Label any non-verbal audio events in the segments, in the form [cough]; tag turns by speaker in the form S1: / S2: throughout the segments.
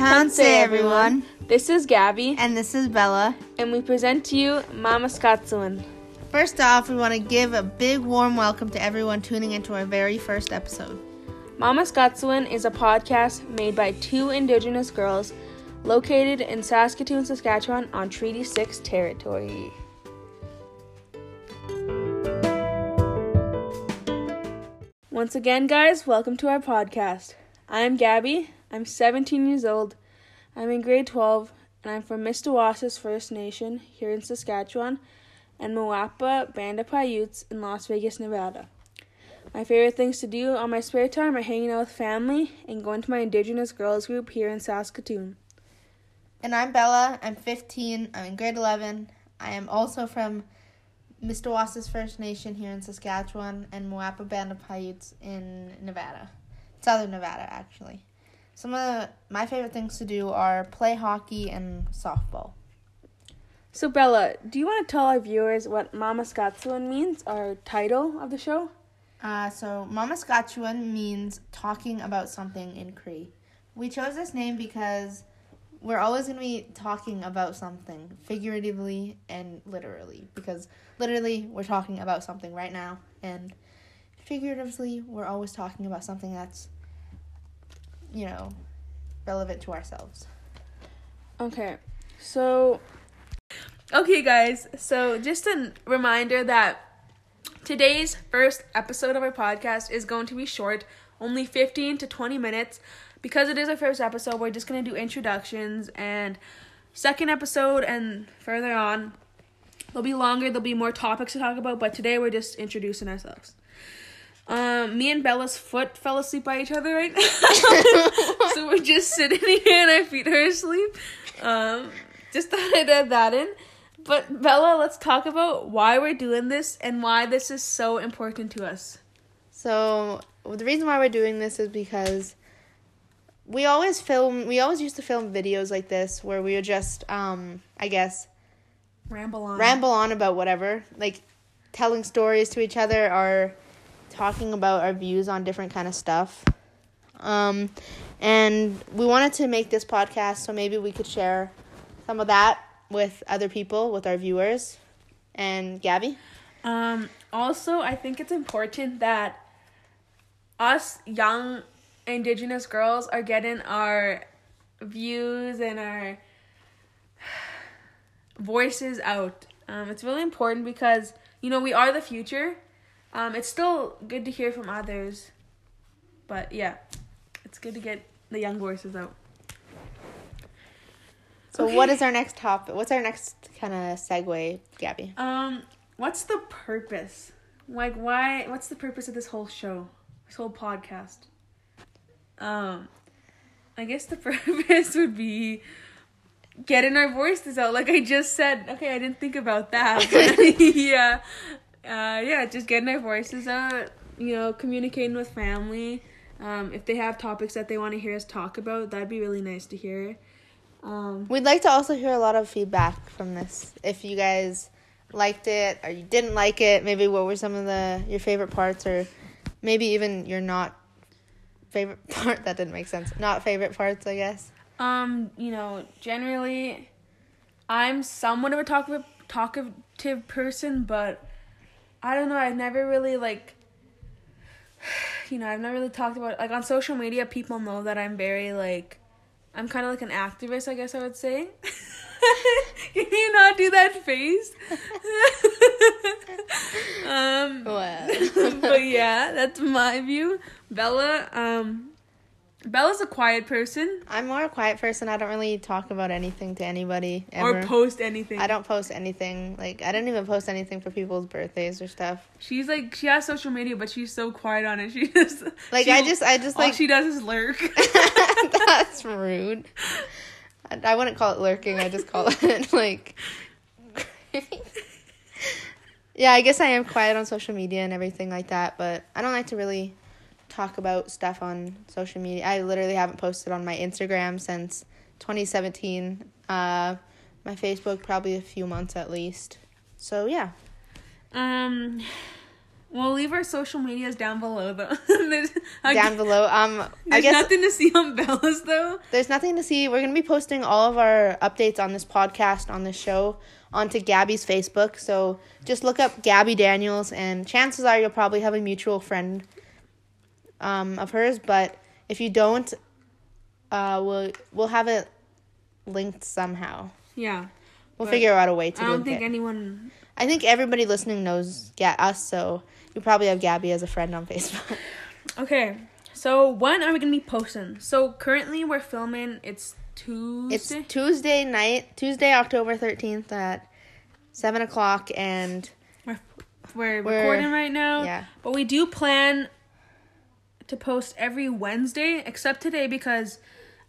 S1: Tanse, everyone.
S2: This is Gabby,
S1: And this is Bella.
S2: and we present to you Mama Skatsuan.
S1: First off, we want to give a big warm welcome to everyone tuning into our very first episode.
S2: Mama Skatsuan is a podcast made by two Indigenous girls located in Saskatoon, Saskatchewan on Treaty 6 territory. Once again, guys, welcome to our podcast. I'm Gabby. I'm 17 years old. I'm in grade 12, and I'm from Mistawasis First Nation here in Saskatchewan and Moapa Band of Paiutes in Las Vegas, Nevada. My favorite things to do on my spare time are hanging out with family and going to my Indigenous girls group here in Saskatoon.
S1: And I'm Bella. I'm 15. I'm in grade 11. I am also from Mistawasis First Nation here in Saskatchewan and Moapa Band of Paiutes in Nevada. Southern Nevada, actually. Some of the, my favorite things to do are play hockey and softball.
S2: So, Bella, do you want to tell our viewers what Mama Skatsuan means, our title of the show?
S1: Uh, so Mama Skatsuan means talking about something in Cree. We chose this name because we're always going to be talking about something figuratively and literally because literally we're talking about something right now and figuratively we're always talking about something that's you know relevant to ourselves.
S2: Okay, so. Okay, guys, so just a reminder that today's first episode of our podcast is going to be short, only 15 to 20 minutes. Because it is our first episode, we're just going to do introductions and second episode and further on. They'll be longer, there'll be more topics to talk about, but today we're just introducing ourselves. Um, me and Bella's foot fell asleep by each other right now. [laughs] [laughs] so we're just sitting here and our feet are asleep. Um, just thought I'd add that in. But Bella, let's talk about why we're doing this and why this is so important to us.
S1: So the reason why we're doing this is because we always film. We always used to film videos like this where we would just, um, I guess,
S2: Ramble on.
S1: ramble on about whatever, like telling stories to each other or talking about our views on different kind of stuff. Um, and we wanted to make this podcast so maybe we could share some of that with other people, with our viewers. And Gabby,
S2: Um, also, I think it's important that us young Indigenous girls are getting our views and our [sighs] voices out. Um, it's really important because you know we are the future. Um, it's still good to hear from others, but yeah, it's good to get the young voices out.
S1: so
S2: Okay.
S1: what is our next topic? What's our next kind of segue, Gabby?
S2: Um, what's the purpose? Like, why? What's the purpose of this whole show, this whole podcast? Um, I guess the [laughs] purpose would be getting our voices out. Like I just said. Okay, I didn't think about that. [laughs] [laughs] yeah, uh, yeah, just getting our voices out. You know, communicating with family. Um, if they have topics that they want to hear us talk about, that'd be really nice to hear. Um,
S1: We'd like to also hear a lot of feedback from this. If you guys liked it or you didn't like it, maybe what were some of the your favorite parts or maybe even your not favorite [laughs] part that didn't make sense. Not favorite parts, I guess.
S2: Um, you know, generally, I'm somewhat of a talkative, talkative person, but I don't know. I've never really like, [sighs] you know, I've never really talked about like on social media. People know that I'm very like, I'm kind of like an activist, I guess I would say. [laughs] Can you not do that face? [laughs] um,
S1: Well. [laughs]
S2: but yeah, that's my view. Bella, um, Bella's a quiet person.
S1: I'm more a quiet person. I don't really talk about anything to anybody ever.
S2: or post anything.
S1: I don't post anything. Like I didn't even post anything for people's birthdays or stuff.
S2: She's like she has social media, but she's so quiet on it. [laughs] She just
S1: Like
S2: she-
S1: I just I just
S2: all
S1: like
S2: she does is lurk. [laughs] [laughs]
S1: That's rude. I, I wouldn't call it lurking. I just call it like. yeah, I guess I am quiet on social media and everything like that, but I don't like to really talk about stuff on social media. I literally haven't posted on my Instagram since 2017. Uh, my Facebook probably a few months at least. So yeah,
S2: um, We'll leave our social medias down below though. [laughs]
S1: Down below. Um, I
S2: There's
S1: guess
S2: nothing to see on Bella's though.
S1: there's nothing to see. We're gonna be posting all of our updates on this podcast on this show onto Gabby's Facebook. So just look up Gabby Daniels, and chances are you'll probably have a mutual friend um, of hers. But if you don't, uh, we'll we'll have it linked somehow.
S2: Yeah.
S1: We'll figure out a way to
S2: I don't think
S1: it.
S2: anyone.
S1: I think everybody listening knows yeah, us, so you probably have Gabby as a friend on Facebook. [laughs]
S2: Okay. So when are we gonna be posting? So currently we're filming. It's Tuesday.
S1: It's Tuesday night, Tuesday, October 13th at 7 o'clock, and
S2: we're, we're
S1: we're-
S2: recording right now.
S1: yeah.
S2: But we do plan to post every Wednesday, except today because,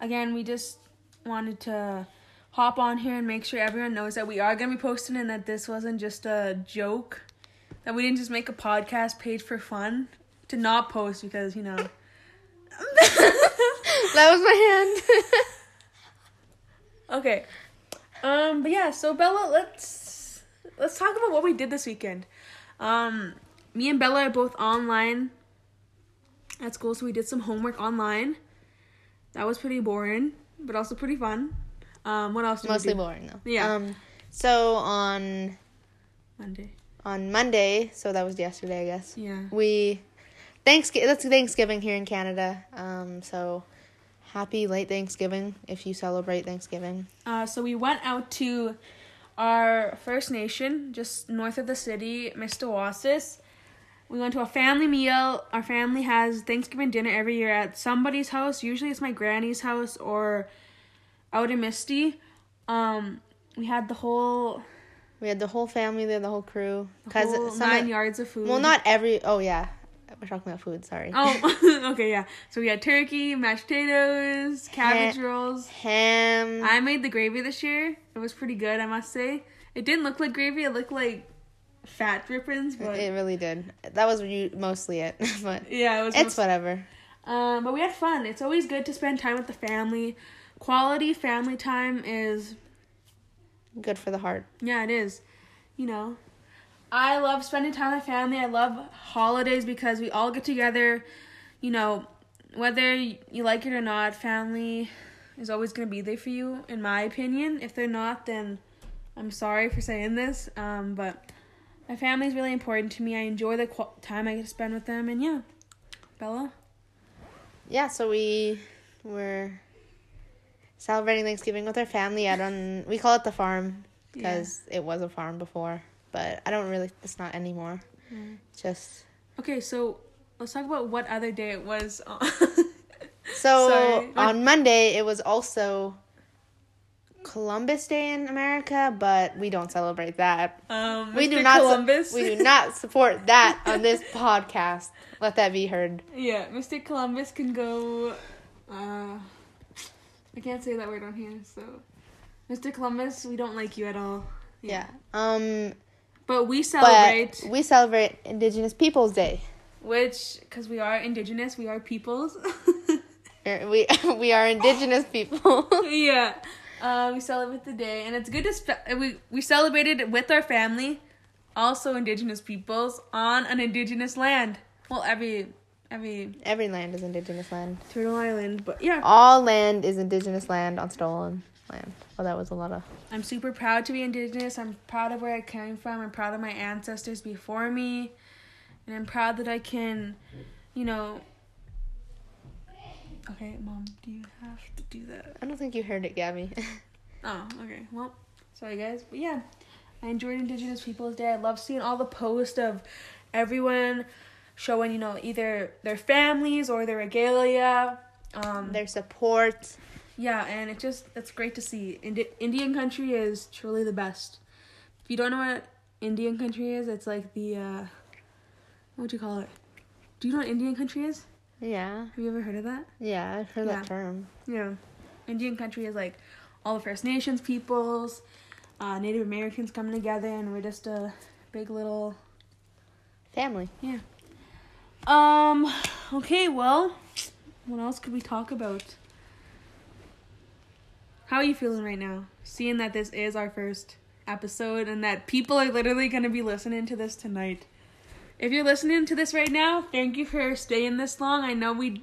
S2: again, we just wanted to hop on here and make sure everyone knows that we are gonna be posting and that this wasn't just a joke. That we didn't just make a podcast page for fun to not post because you know. [laughs]
S1: that was my hand. [laughs]
S2: Okay. Um, but yeah, so Bella, let's let's talk about what we did this weekend. Um, me and Bella are both online at school, so we did some homework online. That was pretty boring, but also pretty fun. Um, what else did
S1: Mostly boring though.
S2: Yeah.
S1: Um, so on
S2: Monday.
S1: on Monday, so that was yesterday, I guess.
S2: Yeah.
S1: We Thanksgiving. That's Thanksgiving here in Canada. Um, so happy late Thanksgiving if you celebrate Thanksgiving.
S2: Uh, so we went out to our First Nation, just north of the city, Mistawasis. We went to a family meal. Our family has Thanksgiving dinner every year at somebody's house. Usually it's my granny's house or out in Misty. Um, we had the whole,
S1: We had the whole family there, the whole crew.
S2: the
S1: Cause
S2: whole
S1: some
S2: nine
S1: of-
S2: yards of food.
S1: well, not every. Oh yeah, we're talking about food. Sorry.
S2: Oh, [laughs] [laughs] okay, yeah. So we had turkey, mashed potatoes, cabbage
S1: Ha-
S2: rolls.
S1: ham.
S2: I made the gravy this year. It was pretty good, I must say. It didn't look like gravy. It looked like fat drippings, but
S1: It really did. That was mostly it, [laughs] but
S2: yeah, it was.
S1: it's whatever.
S2: um, but we had fun. It's always good to spend time with the family. Quality family time is
S1: Good for the heart.
S2: yeah, it is. You know, I love spending time with family. I love holidays because we all get together. You know, whether you like it or not, family is always going to be there for you, in my opinion. If they're not, then I'm sorry for saying this. Um, but my family is really important to me. I enjoy the qu- time I get to spend with them, and yeah, Bella.
S1: Yeah, so we were celebrating Thanksgiving with our family out on we call it the farm because it was a farm before, but I don't really it's not anymore.
S2: Mm.
S1: Just
S2: Okay, so let's talk about what other day it was. on-
S1: so [laughs]
S2: Sorry.
S1: on Monday it was also Columbus Day in America, but we don't celebrate that.
S2: um,
S1: We do
S2: Mr.
S1: not su- we do not support that on this [laughs] podcast. Let that be heard.
S2: Yeah, Mr. Columbus can go. Uh, I can't say that word on here, so. Mr. Columbus, we don't like you at all.
S1: Yeah. Um
S2: But we celebrate,
S1: but we celebrate Indigenous Peoples Day.
S2: which, because we are indigenous, we are peoples. [laughs]
S1: We [laughs] we are indigenous people.
S2: yeah. Uh, we celebrate the day, and it's good to spe- we we celebrated with our family, also indigenous peoples on an indigenous land. Well, every every
S1: Every land is indigenous land.
S2: Turtle Island, but yeah,
S1: All land is indigenous land on stolen land. Well, that was a lot of.
S2: I'm super proud to be indigenous. I'm proud of where I came from. I'm proud of my ancestors before me. And I'm proud that I can, you know. Okay, mom, do you have to do that?
S1: I don't think you heard it, Gabby. [laughs]
S2: Oh, okay. Well, sorry guys. But yeah, I enjoyed Indigenous Peoples Day. I love seeing all the posts of everyone showing, you know, either their families or their regalia. Um,
S1: Their support.
S2: yeah, and it just it's great to see. Indi- Indian country is truly the best. If you don't know what Indian country is, it's like the uh what would you call it? Do you know what Indian country is?
S1: Yeah,
S2: Have you ever heard of that?
S1: yeah, I've heard
S2: Yeah.
S1: that term.
S2: Yeah. Indian country is like all the First Nations peoples, uh, Native Americans coming together and we're just a big little
S1: Family. Yeah.
S2: Um okay, well, what else could we talk about? How are you feeling right now? Seeing that this is our first episode and that people are literally going to be listening to this tonight. If you're listening to this right now, thank you for staying this long. I know we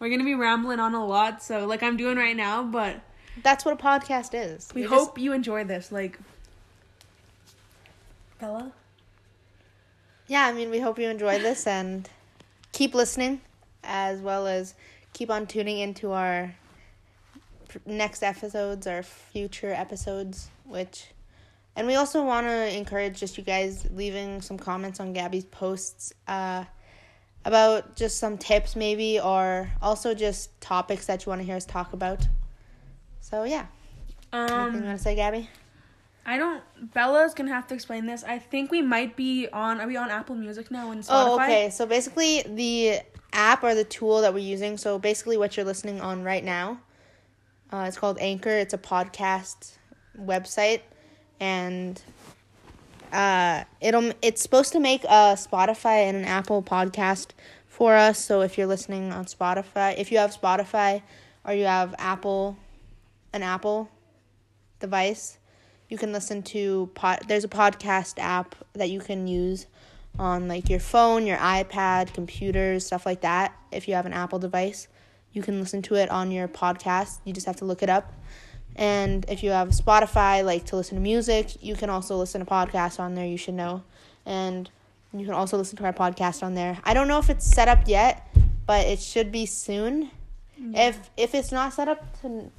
S2: we're gonna be rambling on a lot, so like I'm doing right now, but
S1: That's what a podcast is.
S2: we hope you enjoy this. Like, Bella.
S1: yeah, I mean, we hope you enjoy this [laughs] and keep listening, as well as keep on tuning into our next episodes, our future episodes, which. And we also want to encourage just you guys leaving some comments on Gabby's posts uh, about just some tips, maybe, or also just topics that you want to hear us talk about. So, yeah. Anything you
S2: Um,
S1: want to say, Gabby?
S2: I don't. Bella's gonna have to explain this. I think we might be on. Are we on Apple Music now and Spotify?
S1: Oh, okay. So basically, the app or the tool that we're using. So basically, what you're listening on right now, uh, it's called Anchor. It's a podcast website, and uh, it'll it's supposed to make a Spotify and an Apple podcast for us. So if you're listening on Spotify, if you have Spotify or you have Apple, an Apple device, you can listen to pod. There's a podcast app that you can use on like your phone, your iPad, computers, stuff like that. If you have an Apple device, you can listen to it on your podcast. You just have to look it up. And if you have Spotify, like to listen to music, you can also listen to podcasts on there. You should know, and you can also listen to our podcast on there. I don't know if it's set up yet, but it should be soon. If if it's not set up to,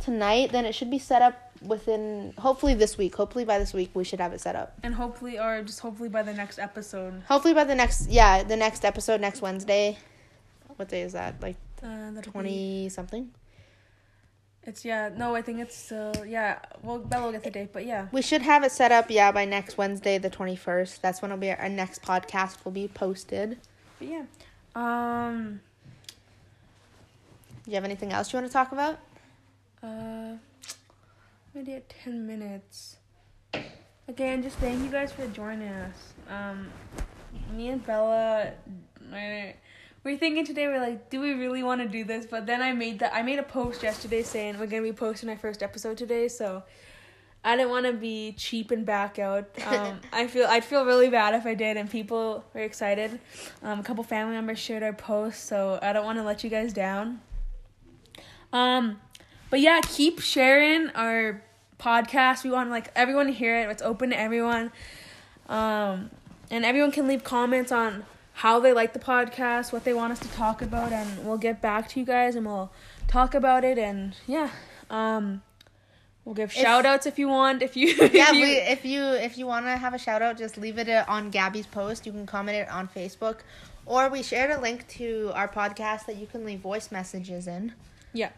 S1: tonight, then it should be set up within hopefully this week. Hopefully by this week we should have it set up.
S2: And hopefully, or just hopefully by the next episode.
S1: Hopefully by the next yeah, the next episode next Wednesday. What day is that? Like
S2: Uh, that'll be-
S1: twenty something?
S2: It's yeah. No, I think it's still yeah. Well, Bella will get the date, but yeah.
S1: We should have it set up, yeah, by next Wednesday the twenty first. That's when it'll be our next podcast will be posted.
S2: But yeah. Um.
S1: Do you have anything else you want to talk about?
S2: Uh. Maybe at ten minutes. Again, just thank you guys for joining us. Um, me and Bella, we're thinking today. We're like, do we really want to do this? But then I made that. I made a post yesterday saying we're gonna be posting our first episode today. So I didn't want to be cheap and back out. Um, [laughs] I feel I'd feel really bad if I did, and people were excited. Um, a couple family members shared our post, so I don't want to let you guys down. Um, but yeah, keep sharing our podcast. We want like everyone to hear it. It's open to everyone. Um, and everyone can leave comments on how they like the podcast, what they want us to talk about, and we'll get back to you guys and we'll talk about it. And yeah, um, we'll give shout outs if you want. If you, [laughs] if
S1: yeah,
S2: you-
S1: we, if you if you want to have a shout out, just leave it uh, on Gabby's post. You can comment it on Facebook, or we shared a link to our podcast that you can leave voice messages in.
S2: Yeah.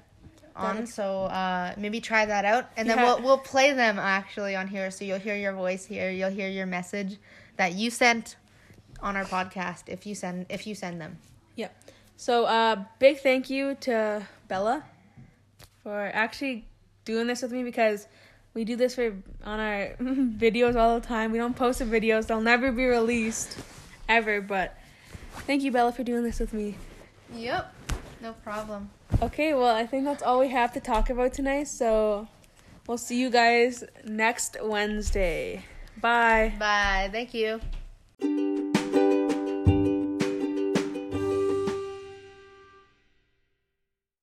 S1: On so uh, maybe try that out, and then
S2: Yeah.
S1: we'll we'll play them actually on here, so you'll hear your voice here. You'll hear your message that you sent on our podcast if you send if you send them. Yep.
S2: So, uh, big thank you to Bella for actually doing this with me because we do this for on our [laughs] videos all the time. We don't post the videos; they'll never be released ever. But thank you, Bella, for doing this with me.
S1: Yep, no problem.
S2: Okay, well, I think that's all we have to talk about tonight. So, we'll see you guys next Wednesday. Bye.
S1: Bye. Thank you.